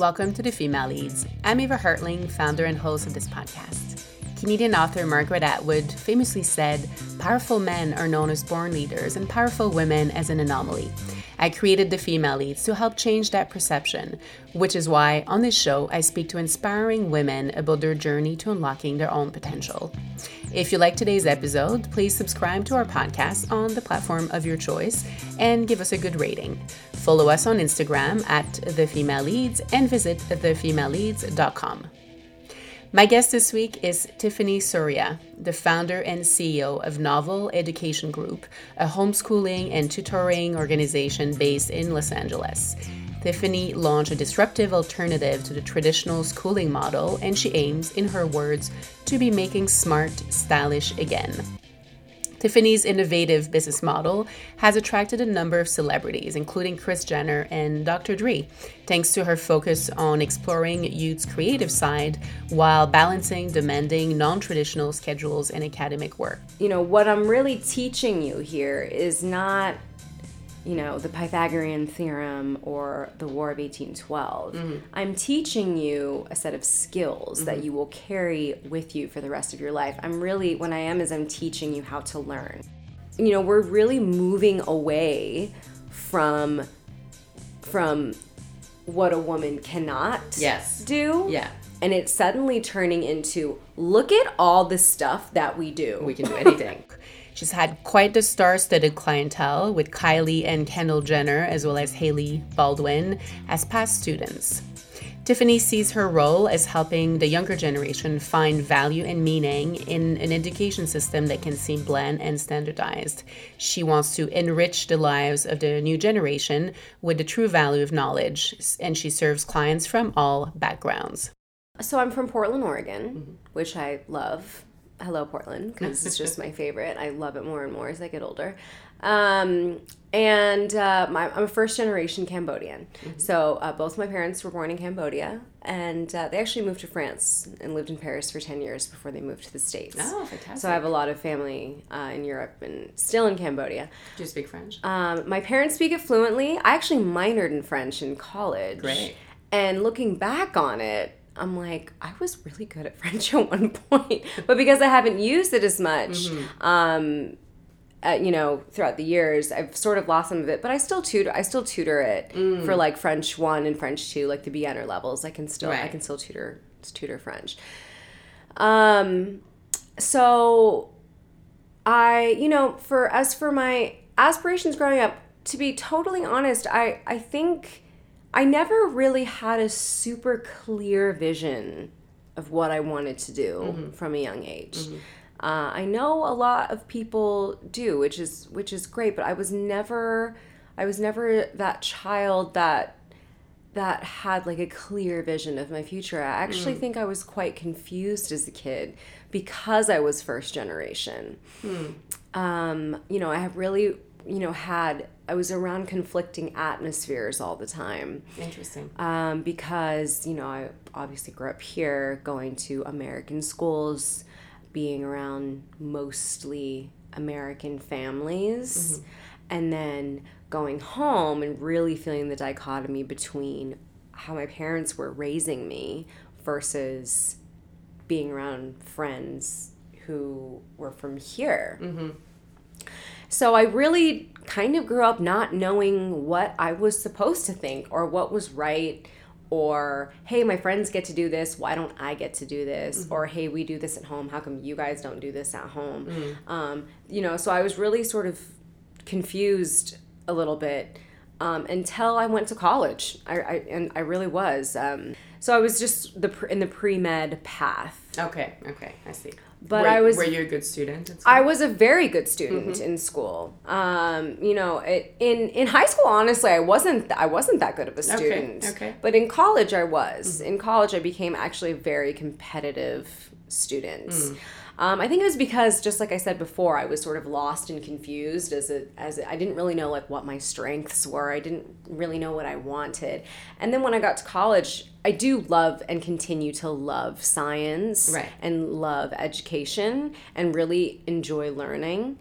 Welcome to the Female Leads. I'm Eva Hartling, founder and host of this podcast. Canadian author Margaret Atwood famously said, Powerful men are known as born leaders and powerful women as an anomaly. I created the Female Leads to help change that perception, which is why on this show I speak to inspiring women about their journey to unlocking their own potential. If you like today's episode, please subscribe to our podcast on the platform of your choice and give us a good rating. Follow us on Instagram at The Female Leads and visit thefemaleleads.com. My guest this week is Tiffany Sorya, the founder and CEO of Novel Education Group, a homeschooling and tutoring organization based in Los Angeles. Tiffany launched a disruptive alternative to the traditional schooling model, and she aims, in her words, to be making smart stylish again. Tiffany's innovative business model has attracted a number of celebrities, including Kris Jenner and Dr. Dre, thanks to her focus on exploring youth's creative side while balancing demanding non traditional schedules and academic work. You know, what I'm really teaching you here is not you know, the Pythagorean theorem or the War of 1812. Mm-hmm. I'm teaching you a set of skills mm-hmm. that you will carry with you for the rest of your life. I'm really, when I am, is I'm teaching you how to learn. You know, we're really moving away from from what a woman cannot yes. do. Yeah. And it's suddenly turning into look at all the stuff that we do. We can do anything. She's had quite the star studded clientele with Kylie and Kendall Jenner, as well as Hailey Baldwin, as past students. Tiffany sees her role as helping the younger generation find value and meaning in an education system that can seem bland and standardized. She wants to enrich the lives of the new generation with the true value of knowledge, and she serves clients from all backgrounds. So I'm from Portland, Oregon, mm-hmm. which I love hello Portland because it's just my favorite. I love it more and more as I get older. Um, and uh, my, I'm a first generation Cambodian. Mm-hmm. So uh, both my parents were born in Cambodia, and uh, they actually moved to France and lived in Paris for 10 years before they moved to the States. Oh, fantastic. So I have a lot of family uh, in Europe and still in Cambodia. Do you speak French? Um, my parents speak it fluently. I actually minored in French in college. Great. And looking back on it, I'm like, I was really good at French at one point, but because I haven't used it as much, mm-hmm. um, uh, you know, throughout the years, I've sort of lost some of it. But I still tutor. I still tutor it mm. for like French one and French two, like the beginner levels. I can still, right. I can still tutor, tutor French. Um, so I, you know, for as for my aspirations growing up, to be totally honest, I I think I never really had a super clear vision of what I wanted to do mm-hmm. from a young age. Mm-hmm. Uh, I know a lot of people do, which is which is great, but I was never I was never that child that that had like a clear vision of my future. I actually mm. think I was quite confused as a kid because I was first generation. Mm. Um, you know, I have really you know had I was around conflicting atmospheres all the time. Interesting. Um, because you know I obviously grew up here, going to American schools, being around mostly American families, mm-hmm. and then going home and really feeling the dichotomy between how my parents were raising me versus being around friends who were from here. Mm-hmm. So I really kind of grew up not knowing what I was supposed to think or what was right or hey my friends get to do this. Why don't i get to do this? Mm-hmm. or hey we do this at home. How come you guys don't do this at home? Mm-hmm. um, you know so i was really sort of confused a little bit um, until i went to college. I, I and i really was um, so i was just the in the pre-med path. Okay okay i see but were, I was. Were you a good student? I was a very good student mm-hmm. in school. Um, you know, it, in in high school, honestly, I wasn't. I wasn't that good of a student. Okay. okay. But in college, I was. Mm-hmm. In college, I became actually a very competitive student. Mm. Um, I think it was because, just like I said before, I was sort of lost and confused as a as a, I didn't really know like what my strengths were. I didn't really know what I wanted. And then when I got to college, I do love and continue to love science right. and love education and really enjoy learning.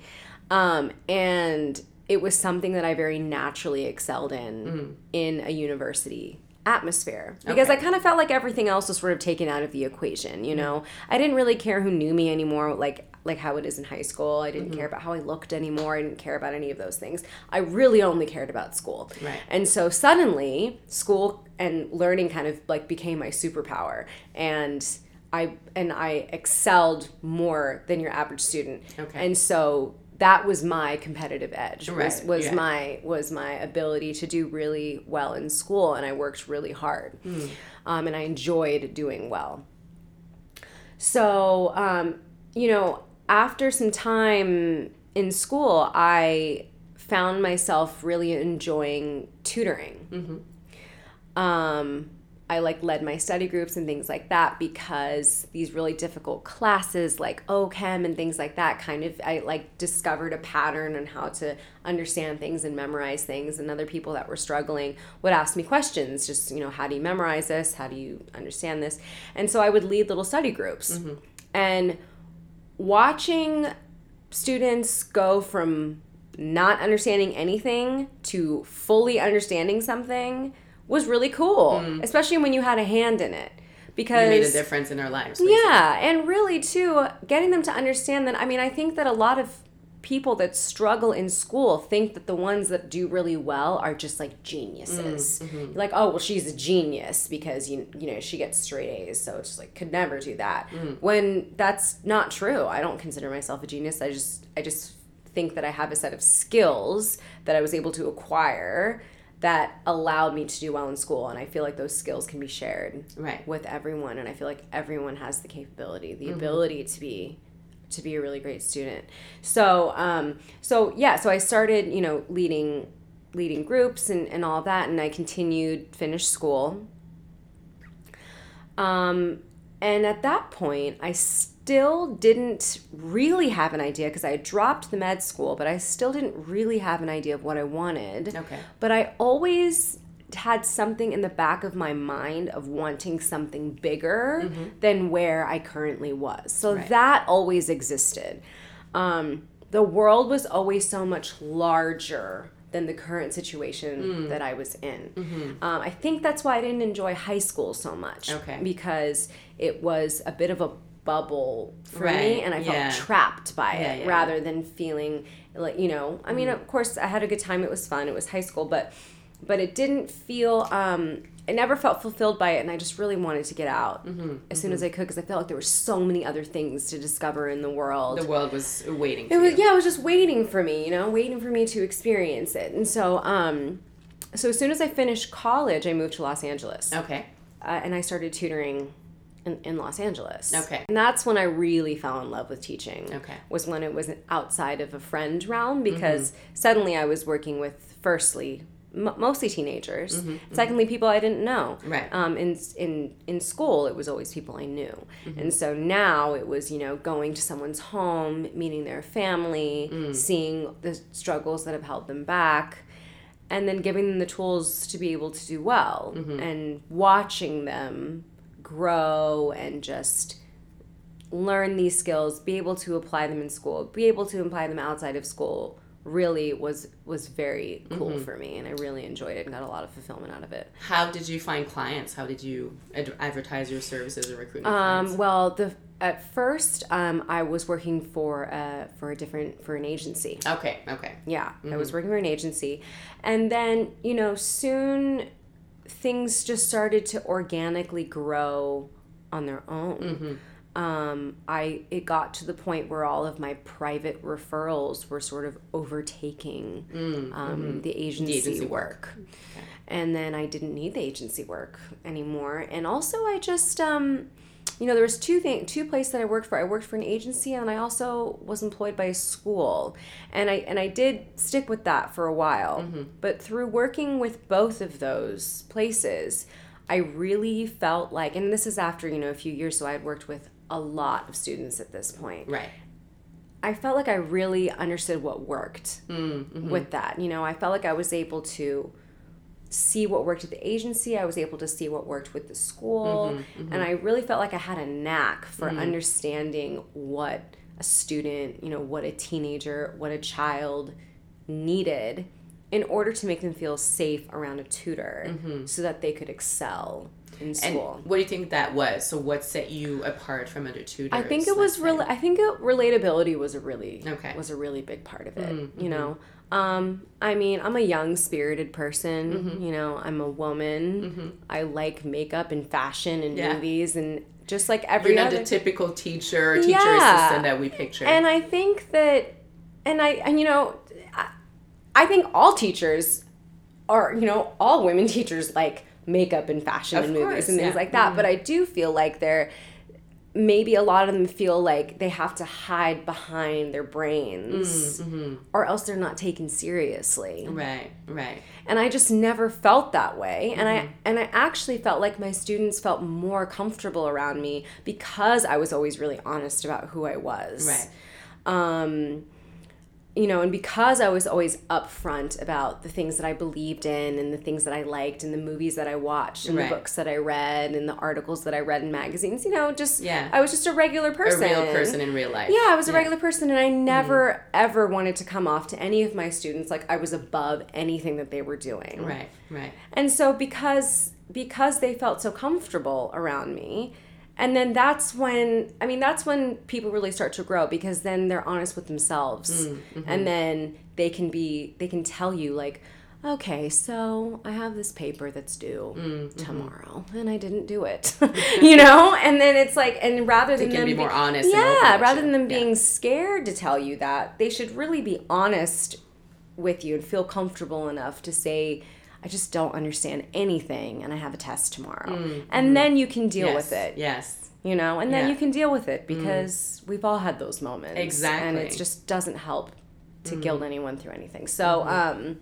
Um, and it was something that I very naturally excelled in mm. in a university atmosphere because Okay. I kind of felt like everything else was sort of taken out of the equation. You know, I didn't really care who knew me anymore. Like like how it is in high school. I didn't care mm-hmm. about how I looked anymore. I didn't care about any of those things. I really only cared about school. Right. And so suddenly, school and learning kind of like became my superpower, and I and I excelled more than your average student. Okay. And so that was my competitive edge. Was Right, was yeah. my was my ability to do really well in school, and I worked really hard, Hmm. um, and I enjoyed doing well. So, um, you know, after some time in school, I found myself really enjoying tutoring. Um, I like led my study groups and things like that because these really difficult classes like OChem and things like that kind of I like discovered a pattern on how to understand things and memorize things. And other people that were struggling would ask me questions just you know how do you memorize this? How do you understand this? And so I would lead little study groups. Mm-hmm. And watching students go from not understanding anything to fully understanding something was really cool, mm. especially when you had a hand in it. Because You made a difference in their lives. basically. yeah, and really too, getting them to understand that. I mean, I think that a lot of people that struggle in school think that the ones that do really well are just like geniuses. Mm, mm-hmm. Like, oh, well, she's a genius because you you know she gets straight A's, so it's like could never do that. Mm. When that's not true. I don't consider myself a genius. I just I just think that I have a set of skills that I was able to acquire that allowed me to do well in school and I feel like those skills can be shared Right. with everyone and i feel like everyone has the capability Mm-hmm. the ability to be to be a really great student so um so yeah so i started you know leading leading groups and, and all that and i continued finished school um and at that point i still didn't really have an idea because i had dropped the med school but i still didn't really have an idea of what i wanted Okay. but I always had something in the back of my mind of wanting something bigger than where I currently was. So Right. that always existed. Um, the world was always so much larger than the current situation that I was in. Um, I think that's why I didn't enjoy high school so much. Okay. Because it was a bit of a bubble for me and I felt yeah. trapped by Yeah, it yeah, rather than feeling like you know i mean of course i had a good time. It was fun. It was high school but but it didn't feel um i never felt fulfilled by it and i just really wanted to get out as soon as i could because i felt like there were so many other things to discover in the world. The world was waiting for it was you. yeah it was just waiting for me you know waiting for me to experience it. And so um so as soon as i finished college i moved to los angeles. Okay. uh, and I started tutoring in, in Los Angeles. Okay. And that's when I really fell in love with teaching. Okay. Was when it was outside of a friend realm because mm-hmm. suddenly I was working with, firstly, m- mostly teenagers. Mm-hmm. Mm-hmm. Secondly, people I didn't know. Right. Um, in, in, in school, it was always people I knew. And so now it was, you know, going to someone's home, meeting their family, mm. seeing the struggles that have held them back and then giving them the tools to be able to do well and watching them grow and just learn these skills be able to apply them in school be able to apply them outside of school really was was very cool for me and i really enjoyed it and got a lot of fulfillment out of it How did you find clients? How did you ad- advertise your services or recruit um, clients? well the at first um, i was working for uh, for a different for an agency Okay. Okay. Yeah, I was working for an agency. And then, you know, soon things just started to organically grow on their own. Um, I it got to the point where all of my private referrals were sort of overtaking um, the, agency agency work. And then I didn't need the agency work anymore. And also I just um, you know, there was two thing, two places that I worked for. I worked for an agency, and I also was employed by a school, and I and I did stick with that for a while. Mm-hmm. But through working with both of those places, I really felt like, and this is after you know a few years, so I had worked with a lot of students at this point. Right. I felt like I really understood what worked mm, mm-hmm. with that. You know, I felt like I was able to see what worked at the agency. I was able to see what worked with the school. Mm-hmm, mm-hmm. And I really felt like I had a knack for mm-hmm. understanding what a student, you know, what a teenager, what a child needed in order to make them feel safe around a tutor so that they could excel in And school. what do you think that was? So what set you apart from other tutors? I think it was. I think it, relatability was a really Okay. was a really big part of it. Mm-hmm. You know, um, I mean, I'm a young spirited person. Mm-hmm. You know, I'm a woman. I like makeup and fashion and Yeah. movies and just like every You're not other. the typical teacher or teacher Yeah. assistant that we picture. and I think that, and I and you know, I, I think all teachers are you know all women teachers like makeup and fashion Of and movies course, and things yeah. like that. But I do feel like they're maybe a lot of them feel like they have to hide behind their brains mm, mm-hmm. or else they're not taken seriously. Right, right. and i just never felt that way. And i mm-hmm. and i actually felt like my students felt more comfortable around me because i was always really honest about who i was. Right. um you know and because i was always upfront about the things that i believed in and the things that i liked and the movies that i watched and Right. the books that i read and the articles that i read in magazines you know just Yeah. i was just a regular person. A real person in real life. yeah, I was a regular person, and I mm-hmm. never ever wanted to come off to any of my students like I was above anything that they were doing. Right, right. And so because because they felt so comfortable around me, and then that's when I mean that's when people really start to grow because then they're honest with themselves, mm, mm-hmm. and then they can be they can tell you like. Okay, so I have this paper that's due mm, mm-hmm. tomorrow, and I didn't do it. you know, and then it's like, and rather than can them be more honest yeah, rather than them Yeah. being scared to tell you that, they should really be honest with you and feel comfortable enough to say, I just don't understand anything and I have a test tomorrow. And then you can deal Mm, yes, with it. Yes. You know, and then Yeah. Mm. you can deal with it because we've all had those moments. Exactly. And it just doesn't help to Mm. guilt anyone through anything. So, Mm-hmm. um,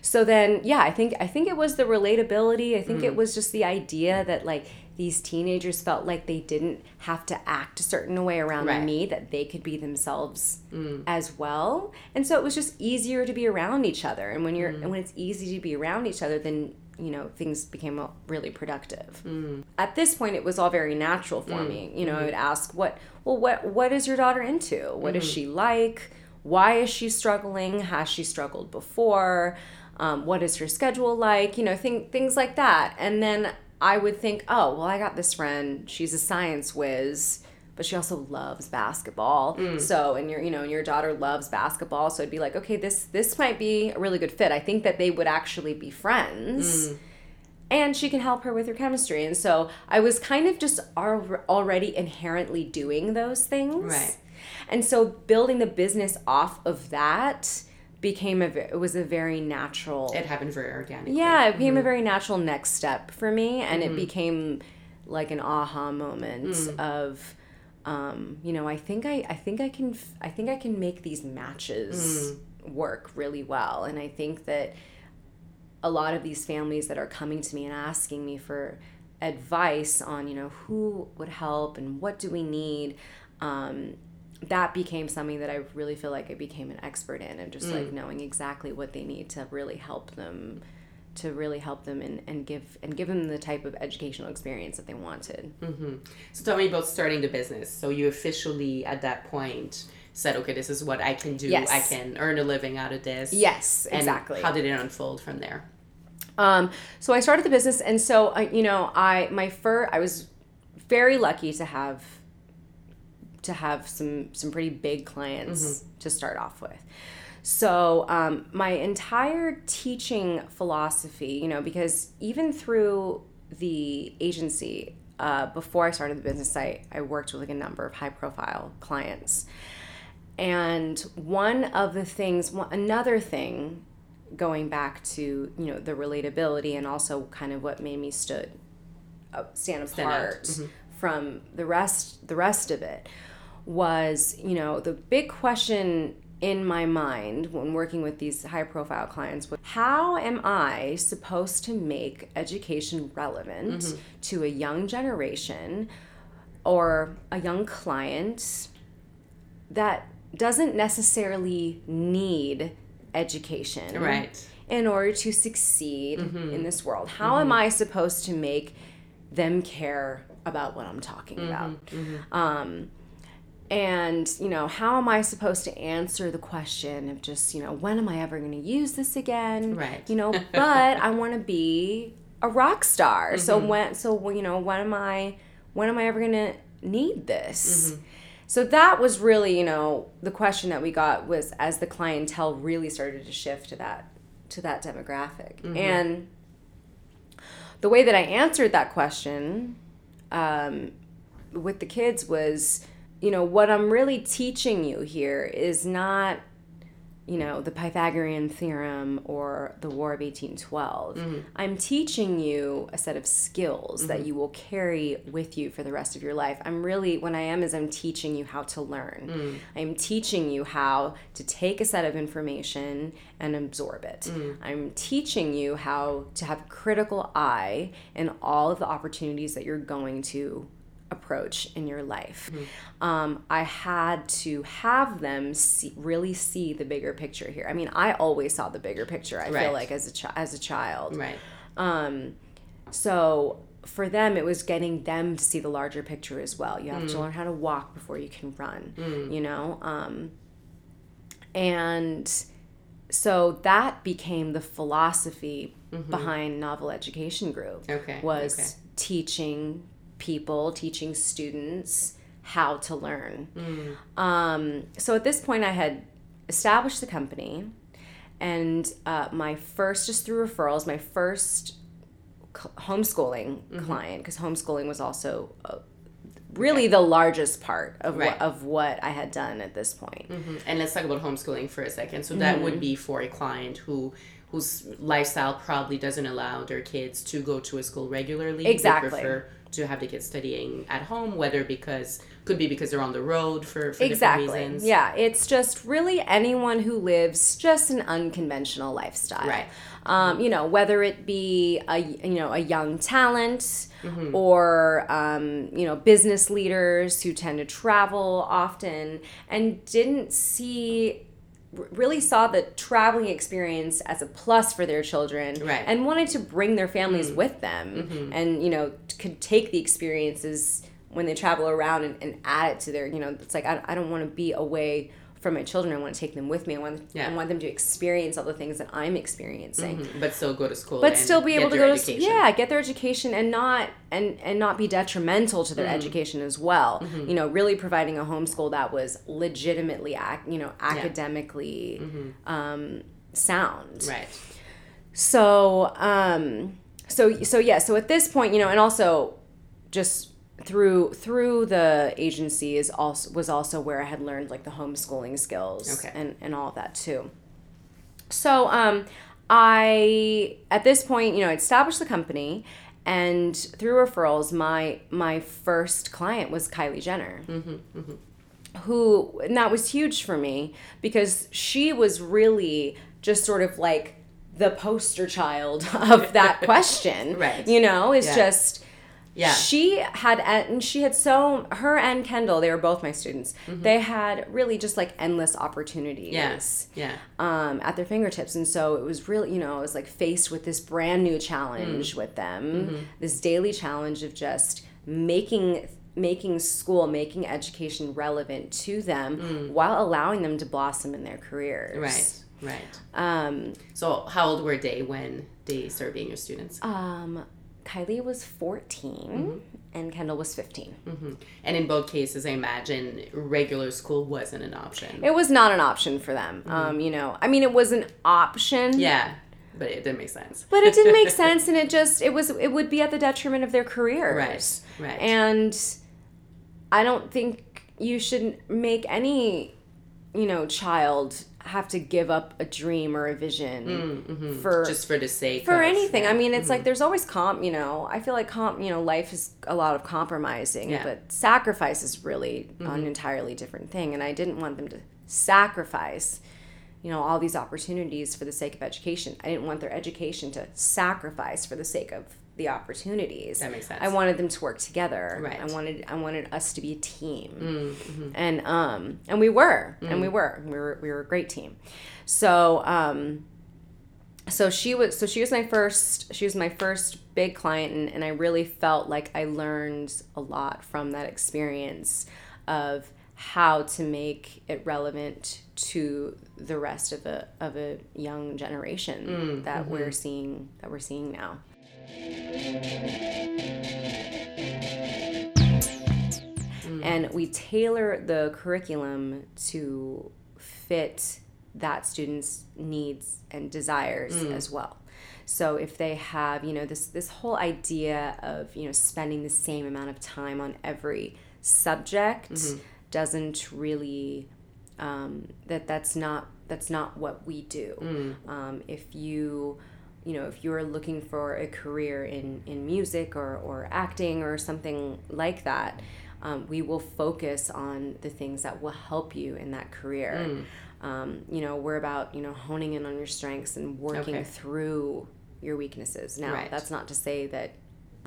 so then yeah i think i think it was the relatability i Mm. think it was just the idea that like these teenagers felt like they didn't have to act a certain way around Right. Mm. me that they could be themselves as well. And so it was just easier to be around each other. And when you're Mm. and when it's easy to be around each other then you know things became really productive. Mm. at this point it was all very natural for me. You know i would ask what well what what is your daughter into? What What is she like? Why is she struggling? Has she struggled before? Um, what is her schedule like? You know thing, things like that. And then i would think oh well i got this friend. She's a science whiz but she also loves basketball. Mm. So and your you know and your daughter loves basketball. So it'd be like okay this this might be a really good fit. I think that they would actually be friends. Mm. And she can help her with her chemistry. And so I was kind of just al- already inherently doing those things. Right. And so building the business off of that became a it was a very natural It happened very organically. yeah it became a very natural next step for me and it became like an aha moment of um, you know i think i i think i can f- i think i can make these matches work really well and i think that a lot of these families that are coming to me and asking me for advice on you know who would help and what do we need um, that became something that i really feel like i became an expert in and just like knowing exactly what they need to really help them to really help them and, and give and give them the type of educational experience that they wanted So tell me about starting the business. So you officially at that point said, okay, this is what I can do. Yes. I can earn a living out of this. yes And exactly How did it unfold from there? Um, so I started the business, and so uh, you know, I my fur I was very lucky to have to have some some pretty big clients to start off with. So um, my entire teaching philosophy, you know, because even through the agency uh, before I started the business, I I worked with like a number of high profile clients. And one of the things, one, another thing, going back to you know the relatability and also kind of what made me stood uh, stand apart from the rest the rest of it was you know the big question in my mind when working with these high profile clients was how am I supposed to make education relevant mm-hmm. to a young generation or a young client that doesn't necessarily need education Right. in order to succeed mm-hmm. in this world. How mm-hmm. am I supposed to make them care about what I'm talking about? Um, and you know how am i supposed to answer the question of just you know when am i ever going to use this again Right. you know but i want to be a rock star so Mm-hmm. when so you know when am i when am i ever going to need this Mm-hmm. so that was really you know the question that we got was as the clientele really started to shift to that to that demographic Mm-hmm. and the way that i answered that question um, with the kids was you know what i'm really teaching you here is not you know the pythagorean theorem or the war of 1812 mm-hmm. i'm teaching you a set of skills that mm-hmm. you will carry with you for the rest of your life. I'm really what i am is i'm teaching you how to learn. Mm. I'm teaching you how to take a set of information and absorb it. Mm. I'm teaching you how to have critical eye in all of the opportunities that you're going to approach in your life. Um, I had to have them see, really see the bigger picture here. I mean, I always saw the bigger picture. I Right. feel like as a chi- as a child. Right. Um, so for them, it was getting them to see the larger picture as well. You have to learn how to walk before you can run. You know, um, and so that became the philosophy behind Novel Education Group. Okay, was okay. teaching people, teaching students how to learn. Mm. Um, so at this point, I had established the company, and uh, my first, just through referrals, my first homeschooling Mm-hmm. client, because homeschooling was also uh, really the largest part of Right. what, of what I had done at this point. Mhm. And let's talk about homeschooling for a second. So that Mm-hmm. would be for a client who whose lifestyle probably doesn't allow their kids to go to a school regularly. Exactly. They prefer to have the kids studying at home, whether because could be because they're on the road for, for Exactly. different reasons. Yeah, it's just really anyone who lives just an unconventional lifestyle. Right. Um, you know, whether it be a you know a young talent Mm-hmm. or um, you know business leaders who tend to travel often and didn't see really saw the traveling experience as a plus for their children Right. and wanted to bring their families mm-hmm. with them mm-hmm. and you know could take the experiences when they travel around and, and add it to their you know it's like i, I don't want to be away from my children i want to take them with me i want, Yeah. I want them to experience all the things that i'm experiencing Mhm. But still go to school. but and still be able to go education. to yeah get their education and not and and not be detrimental to their Mm-hmm. education as well you know really providing a homeschool that was legitimately ac- you know academically um, sound Right. so um so so yeah so at this point you know and also just through through the agency is also was also where I had learned like the homeschooling skills Okay. and and all of that too. So um I at this point, you know, I established the company and through referrals my my first client was Kylie Jenner. Who and that was huge for me because she was really just sort of like the poster child of that question. Right. You know, it's Yeah. just Yeah. she had and she had so her and Kendall, they were both my students. They had really just like endless opportunities Yes. Yeah. um, at their fingertips. And so it was really, you know, I was like faced with this brand new challenge Mm. with them, Mm-hmm. this daily challenge of just making making school, making education relevant to them while allowing them to blossom in their careers. Mm. Right. Right. Um, So how old were they when they started being your students? um, Kylie was 14 and Kendall was 15. hmm And in both cases, I imagine regular school wasn't an option. It was not an option for them. Um, you know, I mean, it was an option. Mm-hmm. yeah, but it didn't make sense. but it didn't make sense and it just it was it would be at the detriment of their careers Right, right. and i don't think you should make any you know child have to give up a dream or a vision mm, mm-hmm. for Just for the sake for of, anything. Yeah. i mean it's like mm-hmm. there's always comp you know i feel like comp you know life is a lot of compromising Yeah. but sacrifice is really mm-hmm. an entirely different thing and i didn't want them to sacrifice you know all these opportunities for the sake of education. I didn't want their education to sacrifice for the sake of the opportunities That makes sense. i wanted them to work together Right. i wanted i wanted us to be a team Mm-hmm. and um and we were and Mm. we were we were we were a great team so um so she was so she was my first she was my first big client and, and i really felt like i learned a lot from that experience of how to make it relevant to the rest of a of a young generation Mm, that mm-hmm. we're seeing that we're seeing now. Mm. And we tailor the curriculum to fit that student's needs and desires Mm. as well. So if they have, you know, this this whole idea of, you know, spending the same amount of time on every subject Mm-hmm. doesn't really um, that that's not that's not what we do. Mm. Um, if you you know if you're looking for a career in in music or or acting or something like that, um, we will focus on the things that will help you in that career. Mm. Um, you know, we're about you know honing in on your strengths and working Okay. through your weaknesses. Now, Right. that's not to say that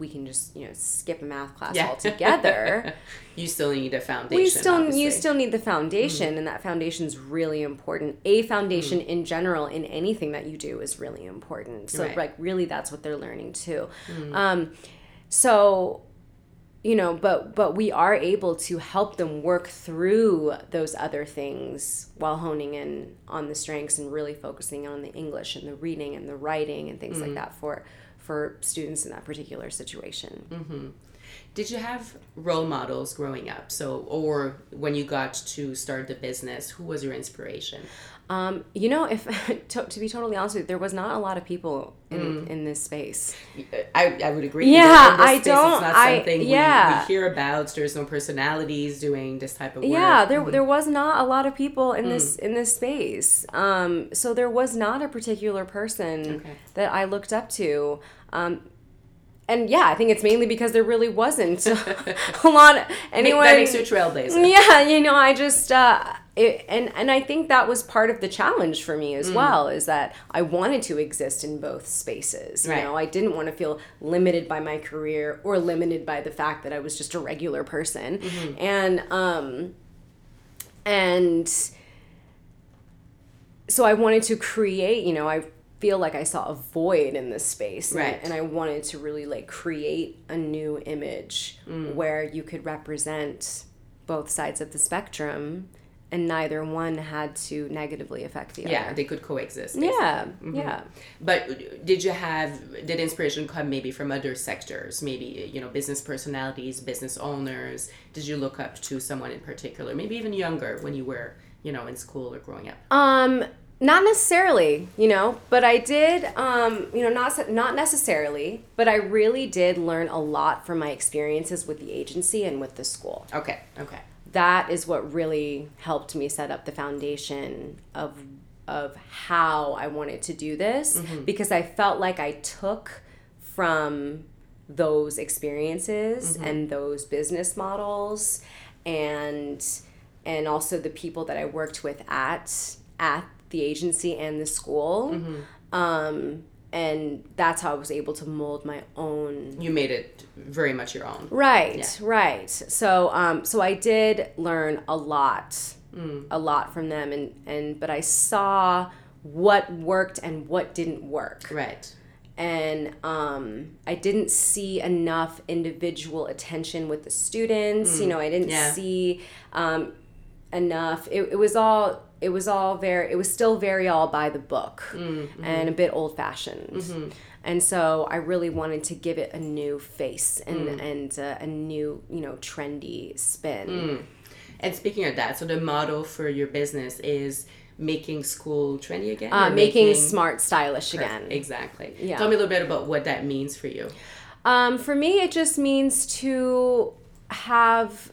we can just you know skip a math class Yeah. altogether. you still need a foundation. we still obviously. you still need the foundation mm-hmm. and that foundation is really important a foundation mm-hmm. in general in anything that you do is really important so Right. like really that's what they're learning too mm-hmm. um, so you know but but we are able to help them work through those other things while honing in on the strengths and really focusing on the english and the reading and the writing and things like that for for students in that particular situation Did you have role models growing up? So, or when you got to start the business, who was your inspiration? Um, you know, if to, to be totally honest with you, there was not a lot of people in in this space. I, I would agree. Yeah, I space, don't- It's not I- something we- yeah. we, hear about. There's no personalities doing this type of work. Yeah, there there was not a lot of people in this in this space. Um, so there was not a particular person Okay. that I looked up to. Um, and yeah, I think it's mainly because there really wasn't a lot. Anyone that makes you a trailblazer. yeah you know i just uh it, and and i think that was part of the challenge for me as Mm. well is that i wanted to exist in both spaces you Right. know i didn't want to feel limited by my career or limited by the fact that i was just a regular person Mm-hmm. and um and so i wanted to create you know i feel like i saw a void in this space and I- Right. and i wanted to really like create a new image Mm. where you could represent both sides of the spectrum and neither one had to negatively affect the Yeah, other Yeah, they could coexist. basically. yeah yeah But did you have did inspiration come maybe from other sectors? Maybe you know business personalities, business owners. Did you look up to someone in particular? Maybe even younger when you were you know in school or growing up. Um, not necessarily, you know, but I did, um, you know, not not necessarily, but I really did learn a lot from my experiences with the agency and with the school. Okay, okay. That is what really helped me set up the foundation of of how I wanted to do this because I felt like I took from those experiences and those business models and and also the people that I worked with at at the agency and the school. Um, and that's how I was able to mold my own You made it very much your own. Right, Yeah. right. So, um, so I did learn a lot, Mm. a lot from them, and and but I saw what worked and what didn't work, Right. and um, I didn't see enough individual attention with the students. You know, I didn't Mm. Yeah. see um, enough. It, it was all. It was all very. It was still very all by the book, Mm-hmm. and a bit old fashioned. And so I really wanted to give it a new face and Mm. and uh, a new you know trendy spin. Mm. And speaking of that, so the motto for your business is making school trendy again. Uh, or making, smart stylish again. Exactly. Yeah. Tell me a little bit about what that means for you. Um, for me, it just means to have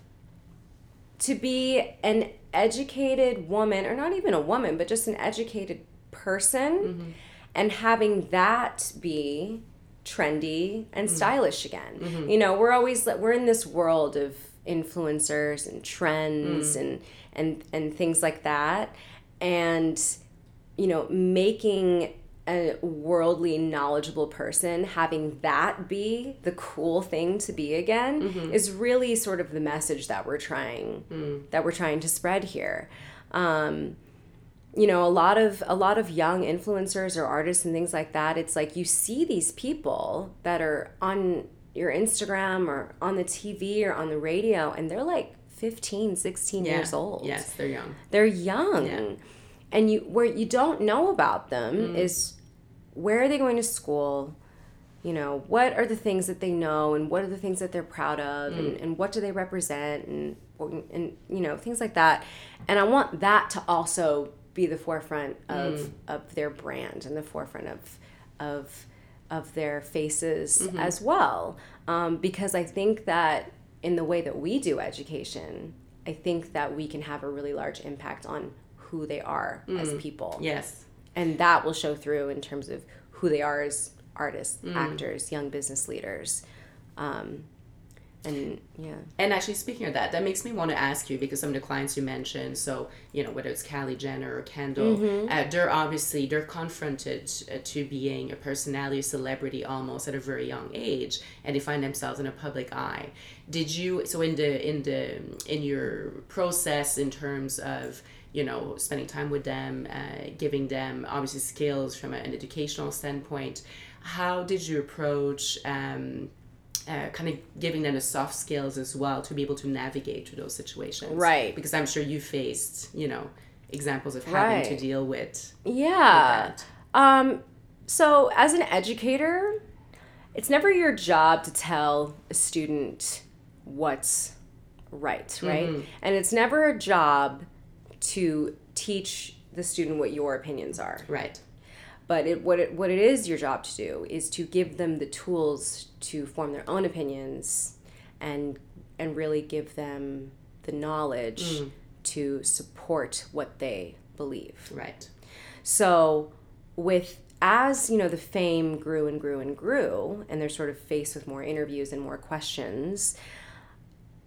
to be an educated woman, or not even a woman, but just an educated person, mm-hmm. and having that be trendy and mm-hmm. stylish again. Mm-hmm. You know, we're always we're in this world of influencers and trends mm. and and and things like that, and you know, making a worldly knowledgeable person having that be the cool thing to be again is really sort of the message that we're trying that we're trying to spread here um, you know a lot of a lot of young influencers or artists and things like that it's like you see these people that are on your instagram or on the tv or on the radio and they're like 15, 16 yeah. years old. Yes, they're young. They're young. Yeah. And you where you don't know about them mm. is where are they going to school? You know, what are the things that they know and what are the things that they're proud of mm. and, and what do they represent and and you know, things like that. And I want that to also be the forefront of mm. of their brand and the forefront of of of their faces mm-hmm. as well. Um, because I think that in the way that we do education, I think that we can have a really large impact on who they are mm. as people. Yes. And that will show through in terms of who they are as artists, mm. actors, young business leaders. Um, and yeah and actually speaking of that that makes me want to ask you because some of the clients you mentioned so you know whether it's Kylie Jenner or Kendall mm-hmm. uh, they're obviously they're confronted uh, to being a personality a celebrity almost at a very young age and they find themselves in a public eye did you so in the in the in your process in terms of you know spending time with them uh, giving them obviously skills from an educational standpoint how did you approach um, uh, kind of giving them the soft skills as well to be able to navigate through those situations. Right. Because I'm sure you faced, you know, examples of having right. to deal with. Yeah. With um, so as an educator, it's never your job to tell a student what's right, right? Mm-hmm. And it's never a job to teach the student what your opinions are. Right. But it, what it what it is your job to do is to give them the tools to form their own opinions, and and really give them the knowledge mm. to support what they believe. Right. So with as you know the fame grew and grew and grew and they're sort of faced with more interviews and more questions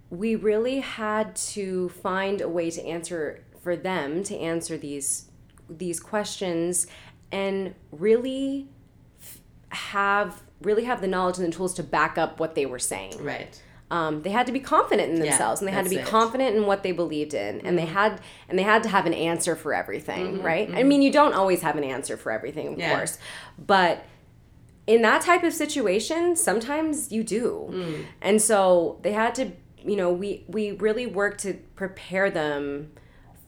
we really had to find a way to answer for them to answer these these questions and really have really have the knowledge and the tools to back up what they were saying. Right. Um, they had to be confident in themselves yeah, and they had to be it. confident in what they believed in and mm-hmm. they had and they had to have an answer for everything mm-hmm, right mm-hmm. i mean you don't always have an answer for everything of yeah. course but in that type of situation sometimes you do mm. and so they had to you know we we really worked to prepare them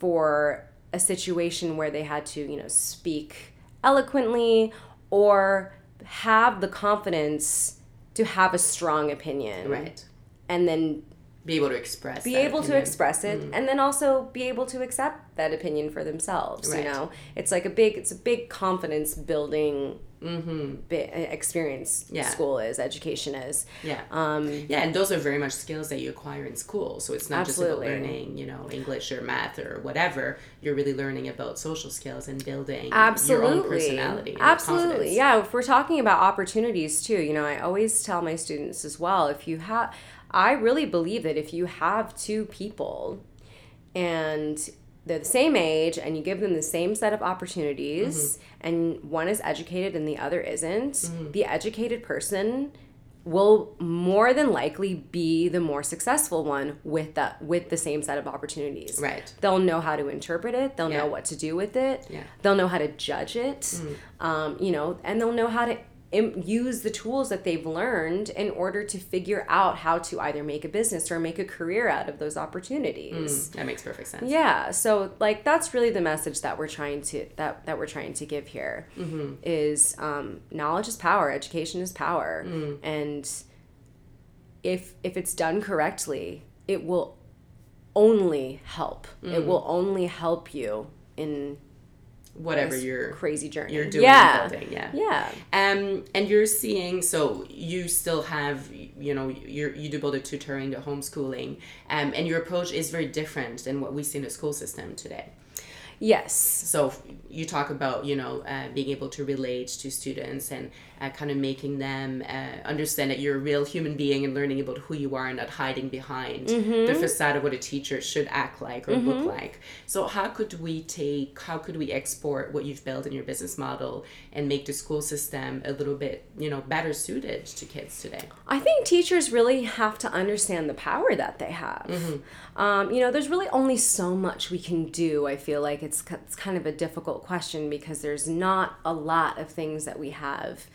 for a situation where they had to you know speak eloquently or have the confidence to have a strong opinion. Right. And then be able to express be able opinion. to express it mm-hmm. and then also be able to accept that opinion for themselves right. you know it's like a big it's a big confidence building mm-hmm. experience yeah. school is education is yeah um, yeah and those are very much skills that you acquire in school so it's not absolutely. just about learning you know english or math or whatever you're really learning about social skills and building absolutely. your own personality absolutely yeah if we're talking about opportunities too you know i always tell my students as well if you have i really believe that if you have two people and they're the same age and you give them the same set of opportunities mm-hmm. and one is educated and the other isn't mm-hmm. the educated person will more than likely be the more successful one with that with the same set of opportunities right they'll know how to interpret it they'll yeah. know what to do with it yeah. they'll know how to judge it mm. um, you know and they'll know how to use the tools that they've learned in order to figure out how to either make a business or make a career out of those opportunities. Mm, that makes perfect sense. Yeah, so like that's really the message that we're trying to that that we're trying to give here mm-hmm. is um, knowledge is power, education is power, mm. and if if it's done correctly, it will only help. Mm. It will only help you in whatever your crazy journey you're doing yeah. building yeah yeah um and you're seeing so you still have you know you you do both the tutoring the homeschooling um and your approach is very different than what we see in the school system today Yes. So you talk about you know uh, being able to relate to students and uh, kind of making them uh, understand that you're a real human being and learning about who you are and not hiding behind mm-hmm. the facade of what a teacher should act like or mm-hmm. look like. So how could we take, how could we export what you've built in your business model and make the school system a little bit, you know, better suited to kids today? I think teachers really have to understand the power that they have. Mm-hmm. Um, you know, there's really only so much we can do. I feel like it's, it's kind of a difficult question because there's not a lot of things that we have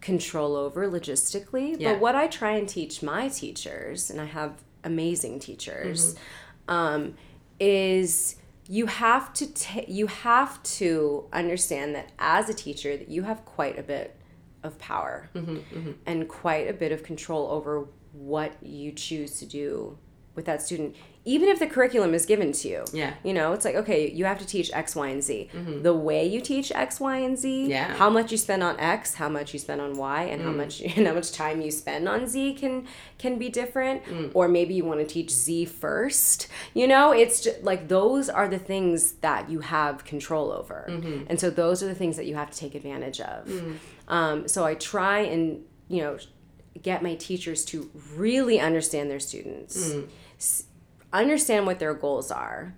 control over logistically. Yeah. But what I try and teach my teachers, and I have amazing teachers, mm-hmm. um, is you have to ta- you have to understand that as a teacher that you have quite a bit of power mm-hmm, mm-hmm. and quite a bit of control over what you choose to do with that student even if the curriculum is given to you. Yeah. you know it's like okay you have to teach x y and z. Mm-hmm. The way you teach x y and z Yeah. how much you spend on x how much you spend on y and how mm. much and how much time you spend on z can can be different. Mm. Or maybe you want to teach z first. You know it's just like those are the things that you have control over. Mm-hmm. And so those are the things that you have to take advantage of. Mm. Um, so i try and you know get my teachers to really understand their students. S- understand what their goals are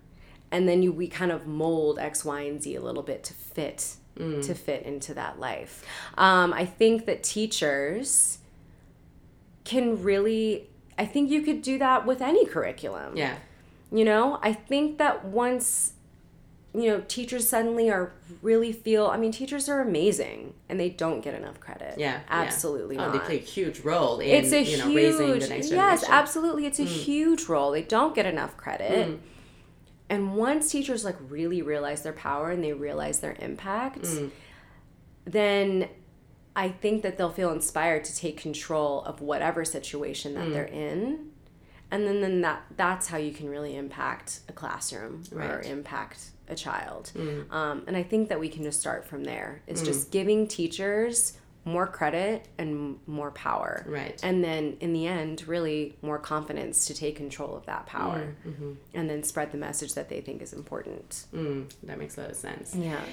and then you we kind of mold x y and z a little bit to fit to fit into that life. Um, i think that teachers can really i think you could do that with any curriculum. Yeah. you know i think that once you know teachers suddenly are really feel i mean teachers are amazing and they don't get enough credit Yeah. absolutely yeah. not Oh, they play a huge role in it's a you know, huge raising the next generation. yes absolutely it's a Mm. huge role they don't get enough credit and once teachers like really realize their power and they realize their impact Mm. then i think that they'll feel inspired to take control of whatever situation Mm. that they're in and then, then that that's how you can really impact a classroom or impact a child. Mm. um, and i think that we can just start from there. It's just giving teachers more credit and more power. Right. and then in the end really more confidence to take control of that power. And then spread the message that they think is important. Mm, that makes a lot of sense. yeah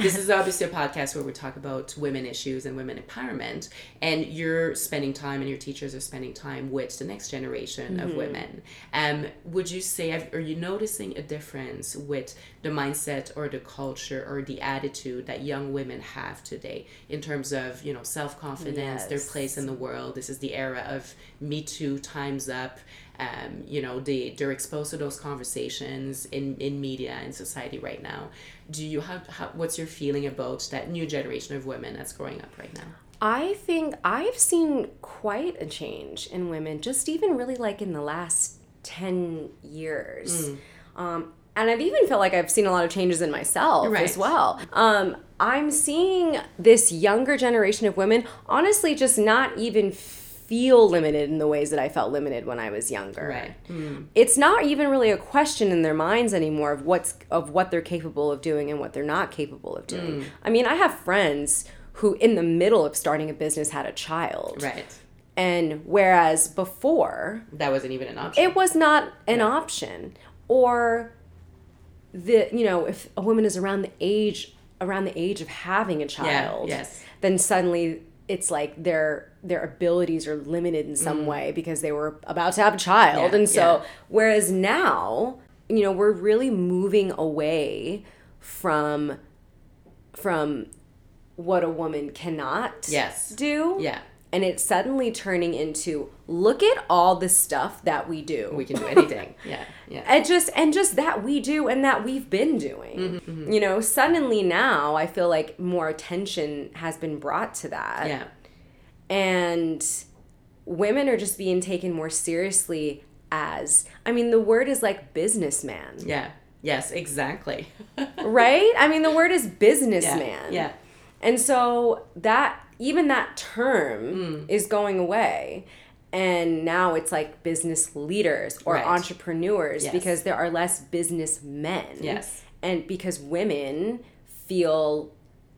this is obviously a podcast where we talk about women issues and women empowerment and you're spending time and your teachers are spending time with the next generation of women. Um, would you say are you noticing a difference with the mindset or the culture or the attitude that young women have today in terms of you know self-confidence their place in the world? This is the era of me too times up um, you know they they're exposed to those conversations in in media and society right now do you have how, what's your feeling about that new generation of women that's growing up right now I think I've seen quite a change in women, just even really like in the last 10 years. Mm. Um, and I've even felt like I've seen a lot of changes in myself Right. as well. Um, I'm seeing this younger generation of women, honestly, just not even feel limited in the ways that I felt limited when I was younger right mm. it's not even really a question in their minds anymore of what's of what they're capable of doing and what they're not capable of doing. I mean, I have friends who in the middle of starting a business had a child. right And whereas before that wasn't even an option it was not an option or the you know, if a woman is around the age around the age of having a child, yes. then suddenly it's like their their abilities are limited in some way because they were about to have a child. Mm. Yeah, and so yeah. whereas now you know we're really moving away from from what a woman cannot Yes. do. Yeah. And it's suddenly turning into look at all the stuff that we do. We can do anything. Yeah yeah. And just and just that we do and that we've been doing. Mm-hmm, you know suddenly now i feel like more attention has been brought to that. Yeah and women are just being taken more seriously as i mean the word is like businessman yeah yes exactly right i mean the word is businessman yeah and so that even that term Mm. is going away. And now it's like business leaders or Right. entrepreneurs Yes. because there are less businessmen. Yes. And because women feel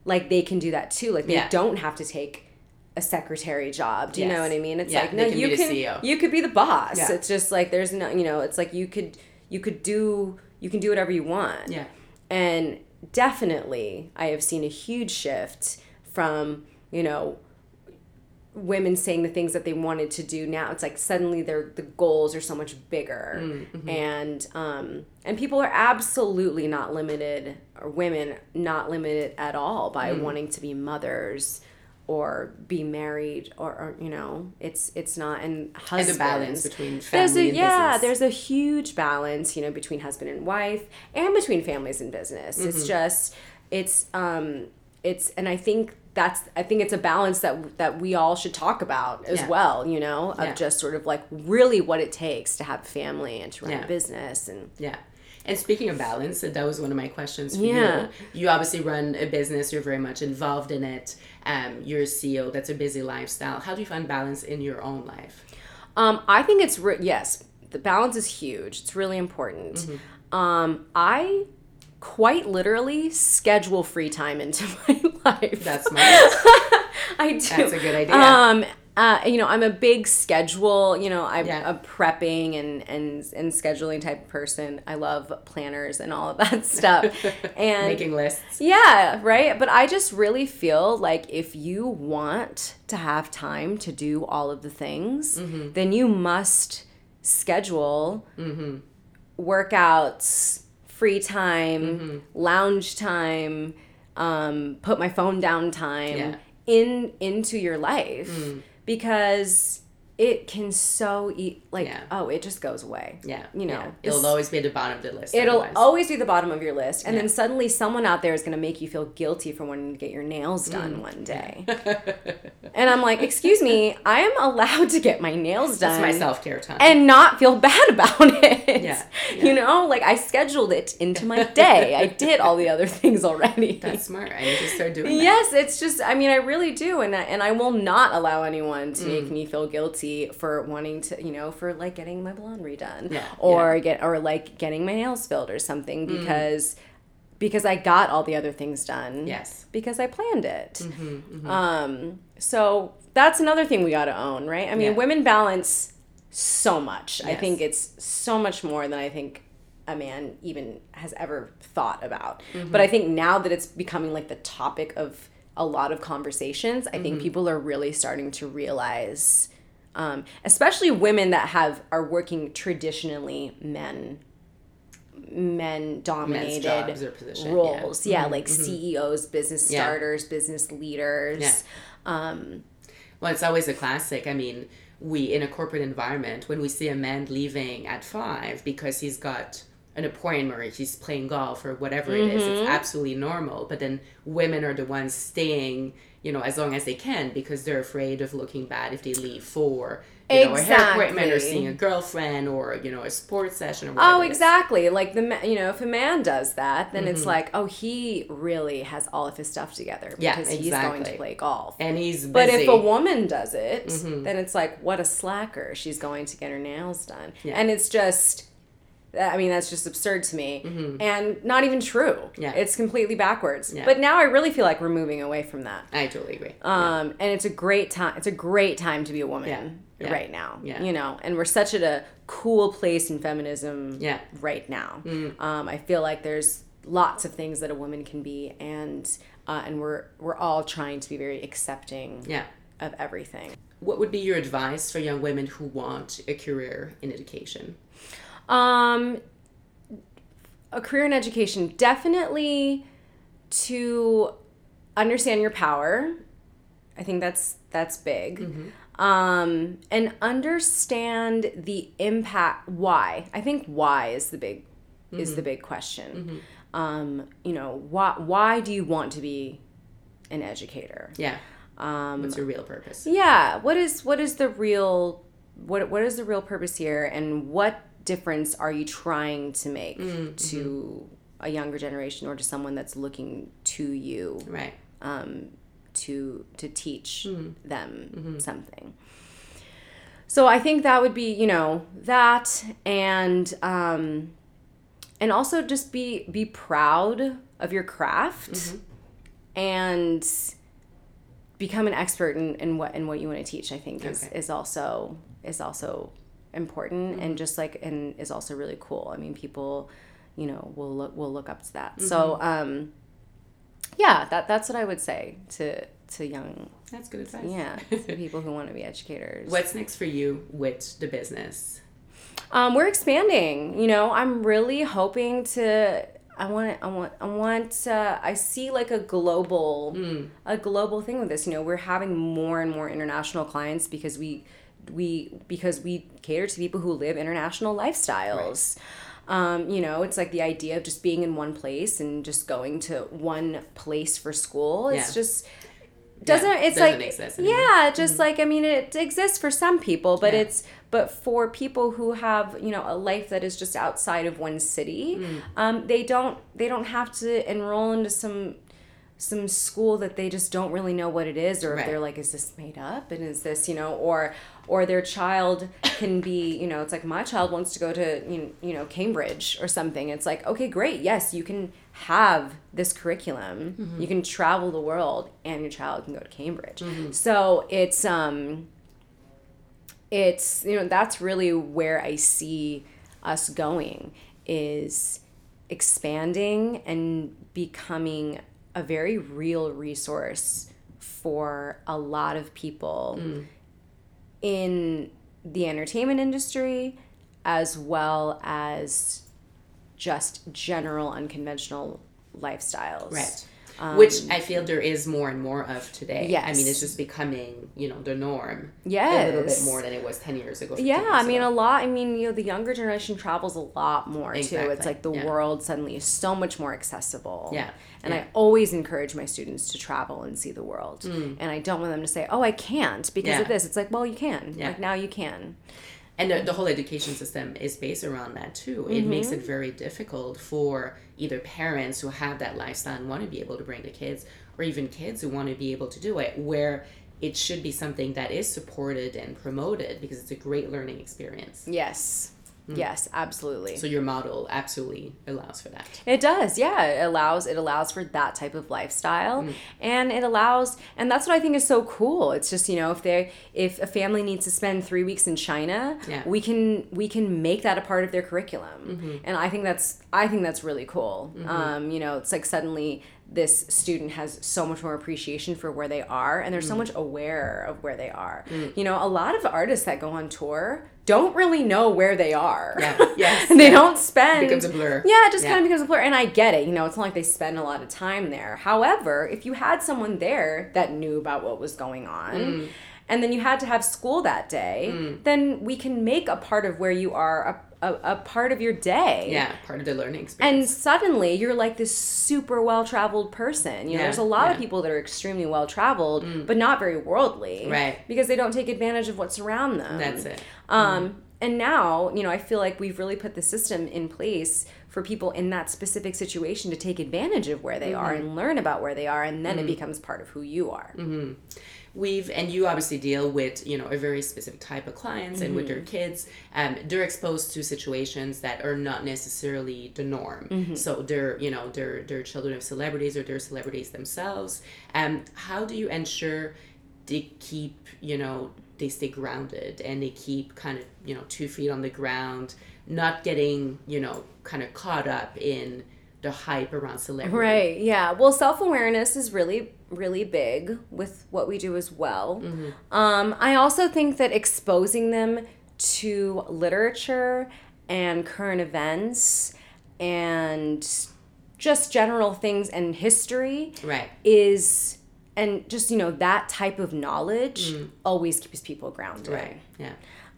like they can do that too. Like they Yeah. don't have to take a secretary job. Do you Yes. know what I mean? It's Yeah, like no, can you can CEO. you could be the boss. Yeah. It's just like there's no you know, it's like you could you could do you can do whatever you want. yeah And definitely, I have seen a huge shift from, you know, women saying the things that they wanted to do now. It's like suddenly their the goals are so much bigger. Mm, mm-hmm. And um and people are absolutely not limited or women not limited at all by mm. wanting to be mothers or be married or, or you know it's it's not and husbands and the balance between there's a and yeah business. there's a huge balance you know between husband and wife and between families and business Mm-hmm. it's just it's um it's and I think that's I think it's a balance that that we all should talk about as Yeah. well, you know, of Yeah. just sort of like really what it takes to have a family and to run Yeah. a business and Yeah. And speaking of balance, that was one of my questions for Yeah. you. You obviously run a business, you're very much involved in it. Um, you're a CEO, that's a busy lifestyle. How do you find balance in your own life? Um, I think it's re- yes, the balance is huge. It's really important. Mm-hmm. Um, I quite literally schedule free time into my life. That's smart. I do. That's a good idea. Um, uh, you know, I'm a big schedule. You know, I'm Yeah. a prepping and and and scheduling type of person. I love planners and all of that stuff. And Making lists. yeah, right. But I just really feel like if you want to have time to do all of the things, Mm-hmm. then you must schedule workouts, free time, Mm-hmm. lounge time, um, put my phone down time Yeah. Mm. in into your life because it can so eat like Yeah. oh it just goes away Yeah. you know yeah. It'll always be at the bottom of the list. It'll otherwise. always be the bottom of your list, and Yeah. then suddenly someone out there is going to make you feel guilty for wanting to get your nails done Mm. one day. and I'm like, excuse me, I am allowed to get my nails done That's my self care time. and not feel bad about it. Yeah, You know, like I scheduled it into my day. I did all the other things already. That's smart. I need to start doing that. Yes, it's just I mean I really do and I, and I will not allow anyone to Mm. make me feel guilty for wanting to, you know, for like getting my blonde redone Yeah, or get or like getting my nails filled or something Mm. because because I got all the other things done. Yes. Because I planned it. Mm-hmm, Um so that's another thing we got to own, right? I mean, Yeah. women balance so much. I think it's so much more than I think a man even has ever thought about. Mm-hmm. But I think now that it's becoming like the topic of a lot of conversations, I Mm-hmm. think people are really starting to realize, um, especially women that have are working traditionally men men dominated position, yeah. roles yeah, like ceos business Yeah. starters business leaders Yeah. um Well, it's always a classic. I mean, we in a corporate environment when we see a man leaving at five because he's got an appointment or he's playing golf or whatever it is, Mm-hmm. it's absolutely normal. But then women are the ones staying, you know, as long as they can because they're afraid of looking bad if they leave for you know a hair appointment or seeing a girlfriend or you know a sports session or whatever. Oh, exactly. Like the you know, if a man does that, then Mm-hmm. it's like, oh, he really has all of his stuff together Yeah, because he's going to play golf. And he's busy. But if a woman does it, Mm-hmm. then it's like, what a slacker. She's going to get her nails done. Yeah. And it's just, I mean, that's just absurd to me and not even true. Mm-hmm. Yeah. It's completely backwards. Yeah. But now I really feel like we're moving away from that. I totally agree. Um, and it's a great time. It's a great time to be a woman Yeah. Yeah. right now. Yeah. You know, and we're such at a cool place in feminism Yeah. right now. Mm. Um, I feel like there's lots of things that a woman can be, and uh, and we're we're all trying to be very accepting yeah. of everything. What would be your advice for young women who want a career in education? Um, a career in education definitely to understand your power. I think that's that's big. Um, and understand the impact. Why? I think why is the big is the big question. Um, you know, why why do you want to be an educator? Yeah. Um, What's your real purpose? yeah what is what is the real what what is the real purpose here and what difference are you trying to make mm, mm-hmm. to a younger generation or to someone that's looking to you Right. um, to to teach mm. them mm-hmm. something? So i think that would be you know that and um and also just be be proud of your craft mm-hmm. and become an expert in, in what in what you want to teach i think is Okay. is also is also important and just like and is also really cool i mean people you know will look will look up to that so um yeah that that's what i would say to to young That's good advice. yeah people who want to be educators What's next for you with the business? um, we're expanding. You know, I'm really hoping to. I want. I want. I want. Uh, I see like a global, a global thing with this. You know, we're having more and more international clients because we, we because we cater to people who live international lifestyles. Um, you know, it's like the idea of just being in one place and just going to one place for school. It's Yeah. just doesn't Yeah, it's doesn't like yeah just like i mean it exists for some people but Yeah. it's but for people who have you know a life that is just outside of one city Mm. um, they don't they don't have to enroll into some some school that they just don't really know what it is or if they're like is this made up? And is this you know or or their child can be you know it's like my child wants to go to you know, you know cambridge or something. It's like okay great. Yes you can have this curriculum. Mm-hmm. you can travel the world and your child can go to cambridge. Mm-hmm. so it's um it's you know that's really where i see us going is expanding and becoming a very real resource for a lot of people in the entertainment industry as well as just general unconventional lifestyles Right. Um, Which I feel there is more and more of today. I mean, it's just becoming, you know, the norm. Yes. A little bit more than it was 10 years ago. Yeah, years I mean, ago. a lot. I mean, you know, the younger generation travels a lot more too. It's like the yeah. world suddenly is so much more accessible. Yeah, And yeah. I always encourage my students to travel and see the world. And I don't want them to say, oh, I can't because Mm. Yeah. of this. It's like, well, you can. Yeah. Like now you can. And the, the whole education system is based around that too. It makes Mm-hmm. it very difficult for either parents who have that lifestyle and want to be able to bring the kids, or even kids who want to be able to do it, where it should be something that is supported and promoted because it's a great learning experience. Yes. Yes, absolutely. So your model absolutely allows for that. It does, yeah. It allows it allows for that type of lifestyle, Mm. and it allows, and that's what I think is so cool. It's just you know if they if a family needs to spend three weeks in China, Yeah. we can we can make that a part of their curriculum, Mm-hmm. and I think that's I think that's really cool. Um, you know, it's like suddenly this student has so much more appreciation for where they are, and they're so Mm. much aware of where they are. You know, a lot of artists that go on tour don't really know where they are. Yeah. Yes. they Yeah. don't spend It Becomes a blur. yeah, it just Yeah. kind of becomes a blur. And I get it. You know, it's not like they spend a lot of time there. However, if you had someone there that knew about what was going on, Mm. and then you had to have school that day, then we can make a part of where you are a, a, a part of your day. Yeah, part of the learning experience. And suddenly you're like this super well traveled person. You know, Yeah, there's a lot of yeah. Mm. people that are extremely well traveled, but not very worldly. Right. Because they don't take advantage of what's around them. That's it. Um, and now, you know, I feel like we've really put the system in place for people in that specific situation to take advantage of where they are and learn about where they are, and then it becomes part of who you are. we've and you obviously deal with you know a very specific type of clients and with their Mm-hmm. kids um, they're exposed to situations that are not necessarily the norm Mm-hmm. so they're you know they're they're children of celebrities or they're celebrities themselves um, how do you ensure they keep you know they stay grounded and they keep kind of you know two feet on the ground not getting you know kind of caught up in the hype around celebrity Right. Yeah. Well, self awareness is really, really big with what we do as well. Um, I also think that exposing them to literature and current events and just general things and history right is and just you know that type of knowledge always keeps people grounded right yeah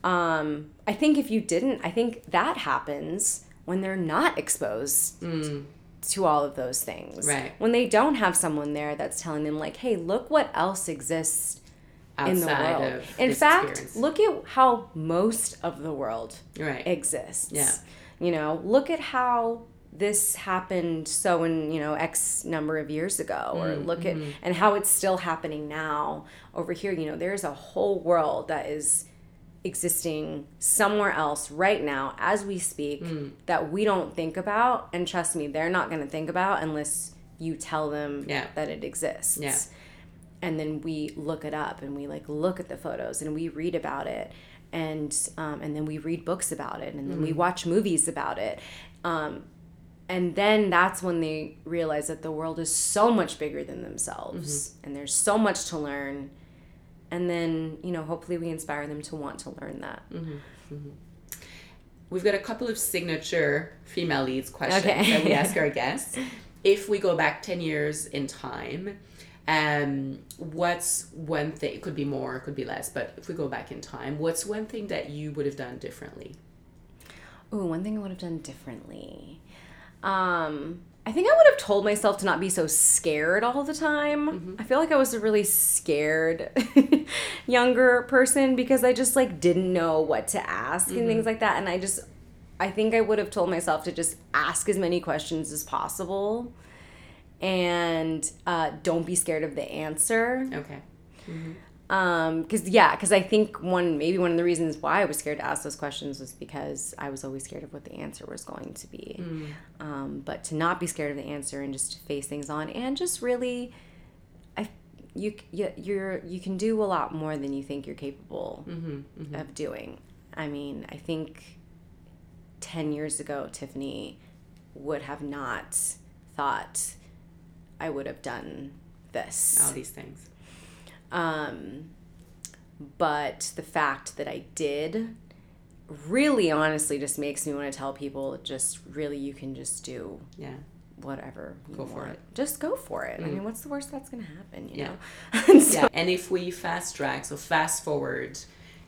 um i think if you didn't i think that happens when they're not exposed to all of those things Right. when they don't have someone there that's telling them like hey look what else exists in the world in fact experience. look at how most of the world right exists. Yeah. You know, look at how this happened so in, you know, X number of years ago, or Mm, look mm-hmm. at, and how it's still happening now over here. You know, there's a whole world that is existing somewhere else right now as we speak Mm. that we don't think about. And trust me, they're not going to think about unless you tell them Yeah. that it exists Yeah. and then we look it up and we like look at the photos and we read about it and um, and then we read books about it and then we watch movies about it um, and then that's when they realize that the world is so much bigger than themselves mm-hmm. and there's so much to learn and then you know hopefully we inspire them to want to learn that mm-hmm. Mm-hmm. We've got a couple of signature female leads questions Okay. that we ask our guests. If we go back 10 years in time, um, what's one thing, it could be more, it could be less, but if we go back in time, what's one thing that you would have done differently? Ooh, one thing I would have done differently. Um, I think I would have told myself to not be so scared all the time. Mm-hmm. I feel like I was a really scared younger person because I just like didn't know what to ask mm-hmm. and things like that. And I just, I think I would have told myself to just ask as many questions as possible and uh, don't be scared of the answer. Okay. Mm-hmm um because yeah because i think one maybe one of the reasons why i was scared to ask those questions was because i was always scared of what the answer was going to be mm. um but to not be scared of the answer and just to face things on and just really i you you're you can do a lot more than you think you're capable mm-hmm, mm-hmm. of doing i mean i think 10 years ago tiffany would have not thought i would have done this all these things um, but the fact that I did really honestly just makes me want to tell people just really you can just do yeah whatever go want. for it just go for it mm. i mean what's the worst that's gonna happen you yeah. know and, so, yeah. and if we fast track so fast forward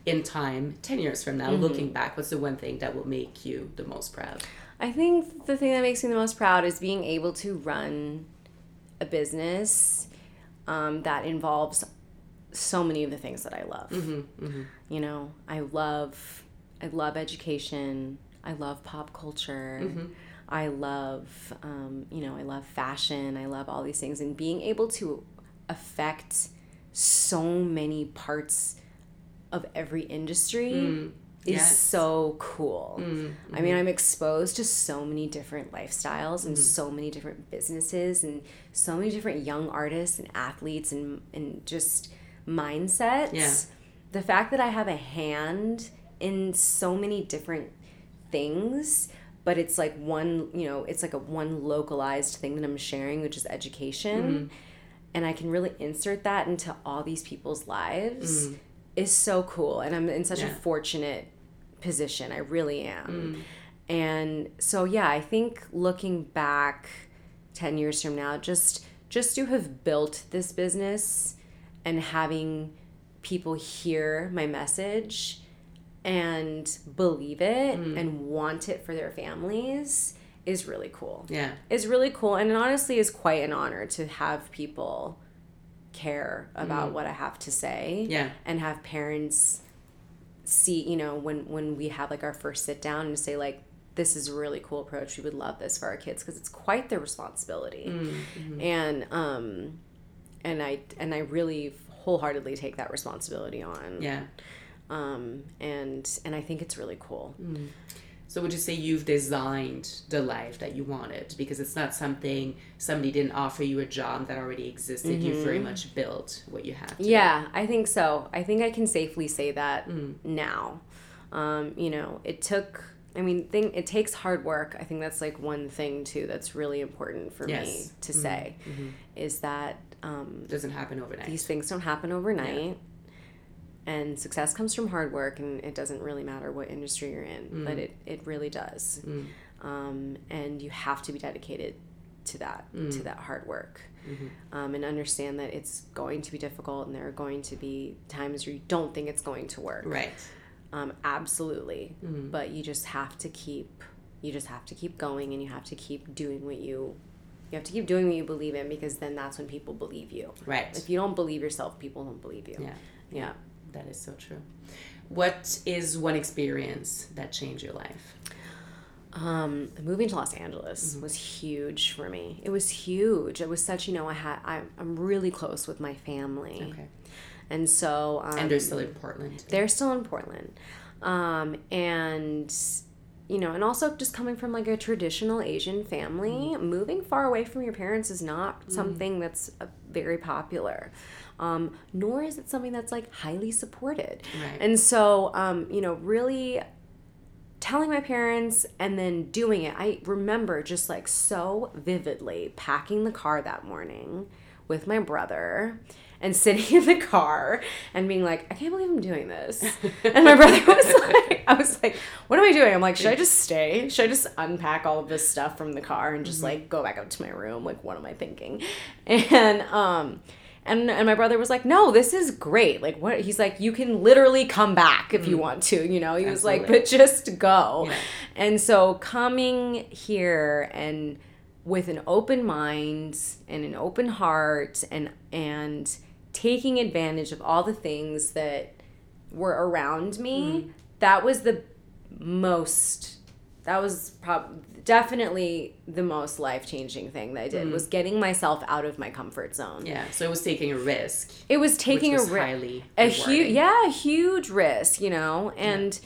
in time 10 years from now mm-hmm. looking back what's the one thing that will make you the most proud i think the thing that makes me the most proud is being able to run a business um, that involves so many of the things that I love. Mm-hmm, mm-hmm. You know, I love I love education. I love pop culture. Mm-hmm. I love um, you know I love fashion. I love all these things and being able to affect so many parts of every industry. Mm is yes. so cool. Mm-hmm. I mean, I'm exposed to so many different lifestyles and mm-hmm. so many different businesses and so many different young artists and athletes and and just mindsets. Yeah. The fact that I have a hand in so many different things, but it's like one, you know, it's like a one localized thing that I'm sharing, which is education. Mm-hmm. And I can really insert that into all these people's lives mm. is so cool. And I'm in such yeah. a fortunate position. I really am. Mm. And so yeah, I think looking back 10 years from now, just just to have built this business and having people hear my message and believe it mm. and want it for their families is really cool. Yeah. Is really cool and it honestly is quite an honor to have people care about mm. what I have to say. Yeah. And have parents see, you know, when when we have like our first sit down and say like this is a really cool approach. We would love this for our kids because it's quite their responsibility. Mm, mm-hmm. And um and I and I really wholeheartedly take that responsibility on. Yeah. Um, and and I think it's really cool. Mm. So would you say you've designed the life that you wanted because it's not something somebody didn't offer you a job that already existed. Mm-hmm. You very much built what you have. Yeah, I think so. I think I can safely say that mm. now. Um, you know, it took. I mean, thing it takes hard work. I think that's like one thing too that's really important for yes. me to mm-hmm. say, mm-hmm. is that um, doesn't happen overnight. These things don't happen overnight. Yeah. And success comes from hard work, and it doesn't really matter what industry you're in, mm. but it, it really does. Mm. Um, and you have to be dedicated to that, mm. to that hard work. Mm-hmm. Um, and understand that it's going to be difficult, and there are going to be times where you don't think it's going to work. Right. Um, absolutely. Mm-hmm. But you just have to keep you just have to keep going and you have to keep doing what you you have to keep doing what you believe in because then that's when people believe you. Right. If you don't believe yourself, people don't believe you. Yeah. Yeah. That is so true. What is one experience that changed your life? Um, moving to Los Angeles mm-hmm. was huge for me. It was huge. It was such, you know, I had I, I'm really close with my family. Okay. And so um, And they're still in Portland. They're still in Portland. Um, and you know, and also just coming from like a traditional Asian family, mm. moving far away from your parents is not mm. something that's uh, very popular. Um, nor is it something that's like highly supported. Right. And so, um, you know, really telling my parents and then doing it. I remember just like so vividly packing the car that morning with my brother and sitting in the car and being like, I can't believe I'm doing this. And my brother was like, I was like, what am I doing? I'm like, should I just stay? Should I just unpack all of this stuff from the car and just mm-hmm. like go back up to my room? Like, what am I thinking? And, um, And and my brother was like, "No, this is great. Like what he's like, you can literally come back if you want to, you know." He was like, "But just go." Yeah. And so coming here and with an open mind and an open heart and and taking advantage of all the things that were around me, that was the most that was prob- definitely the most life-changing thing that I did was getting myself out of my comfort zone. Yeah. So it was taking a risk. It was taking was a risk a huge yeah a huge risk you know and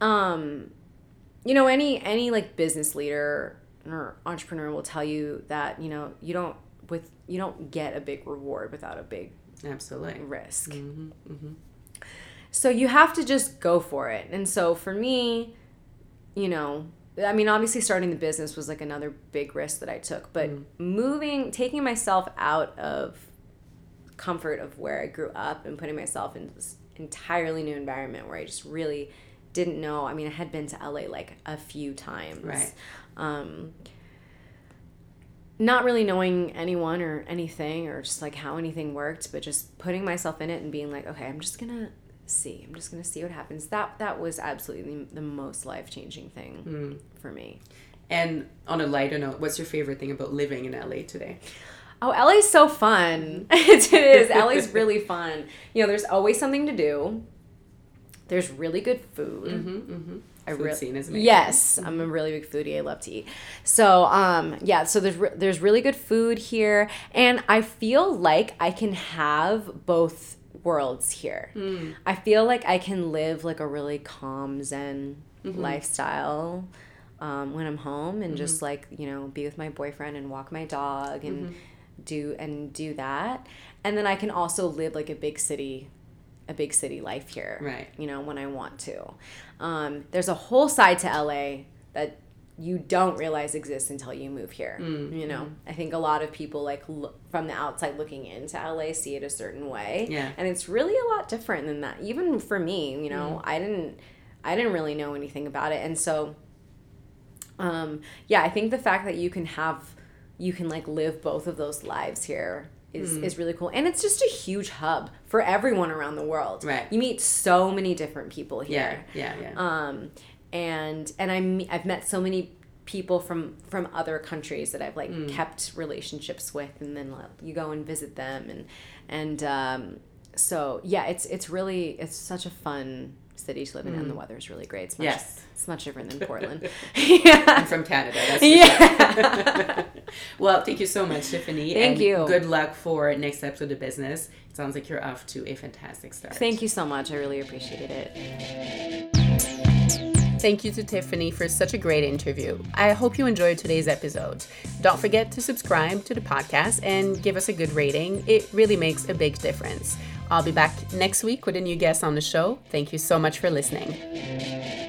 um you know any any like business leader or entrepreneur will tell you that you know you don't with you don't get a big reward without a big Absolutely. risk. Mm-hmm, so you have to just go for it. And so for me you know i mean obviously starting the business was like another big risk that i took but moving taking myself out of comfort of where i grew up and putting myself in this entirely new environment where i just really didn't know i mean i had been to la like a few times. Right. um not really knowing anyone or anything or just like how anything worked but just putting myself in it and being like okay i'm just gonna see. I'm just gonna see what happens. That that was absolutely the, most life-changing thing mm. for me. And on a lighter note, what's your favorite thing about living in LA today? oh la's so fun. Mm. It is. La's really fun. You know there's always something to do. There's really good food. Mm-hmm. mm-hmm. I Food really scene is amazing. yes, I'm a mm-hmm. really big foodie. I love to eat. So um, yeah, so there's re- there's really good food here, and I feel like I can have both worlds here. Hmm. I feel like I can live like a really calm Zen mm-hmm. lifestyle um, when I'm home, and just mm-hmm. like you know be with my boyfriend and walk my dog and do and do that, and then I can also live like a big city a big city life here Right. you know when i want to um, there's a whole side to la that you don't realize exists until you move here Mm, you know? I think a lot of people like look, from the outside looking into la see it a certain way. Yeah. and it's really a lot different than that. Even for me you know Mm. i didn't i didn't really know anything about it. And so um, yeah i think the fact that you can have you can like live both of those lives here is, Mm. is really cool and it's just a huge hub for everyone around the world Right. you meet so many different people here Yeah. Yeah. yeah. um, and and I'm I've met so many people from from other countries that I've like Mm. kept relationships with, and then like, you go and visit them, and and um, so yeah, it's it's really it's such a fun city to live in, and the weather is really great. It's much, Mm. Yes. It's much different than Portland. yeah. I'm from Canada. Yeah. sure. well, thank you so much, Tiffany. Thank and you. Good luck for next episode of business. It sounds like you're off to a fantastic start. Thank you so much. I really appreciated it. Thank you to Tiffany for such a great interview. I hope you enjoyed today's episode. Don't forget to subscribe to the podcast and give us a good rating. It really makes a big difference. I'll be back next week with a new guest on the show. Thank you so much for listening.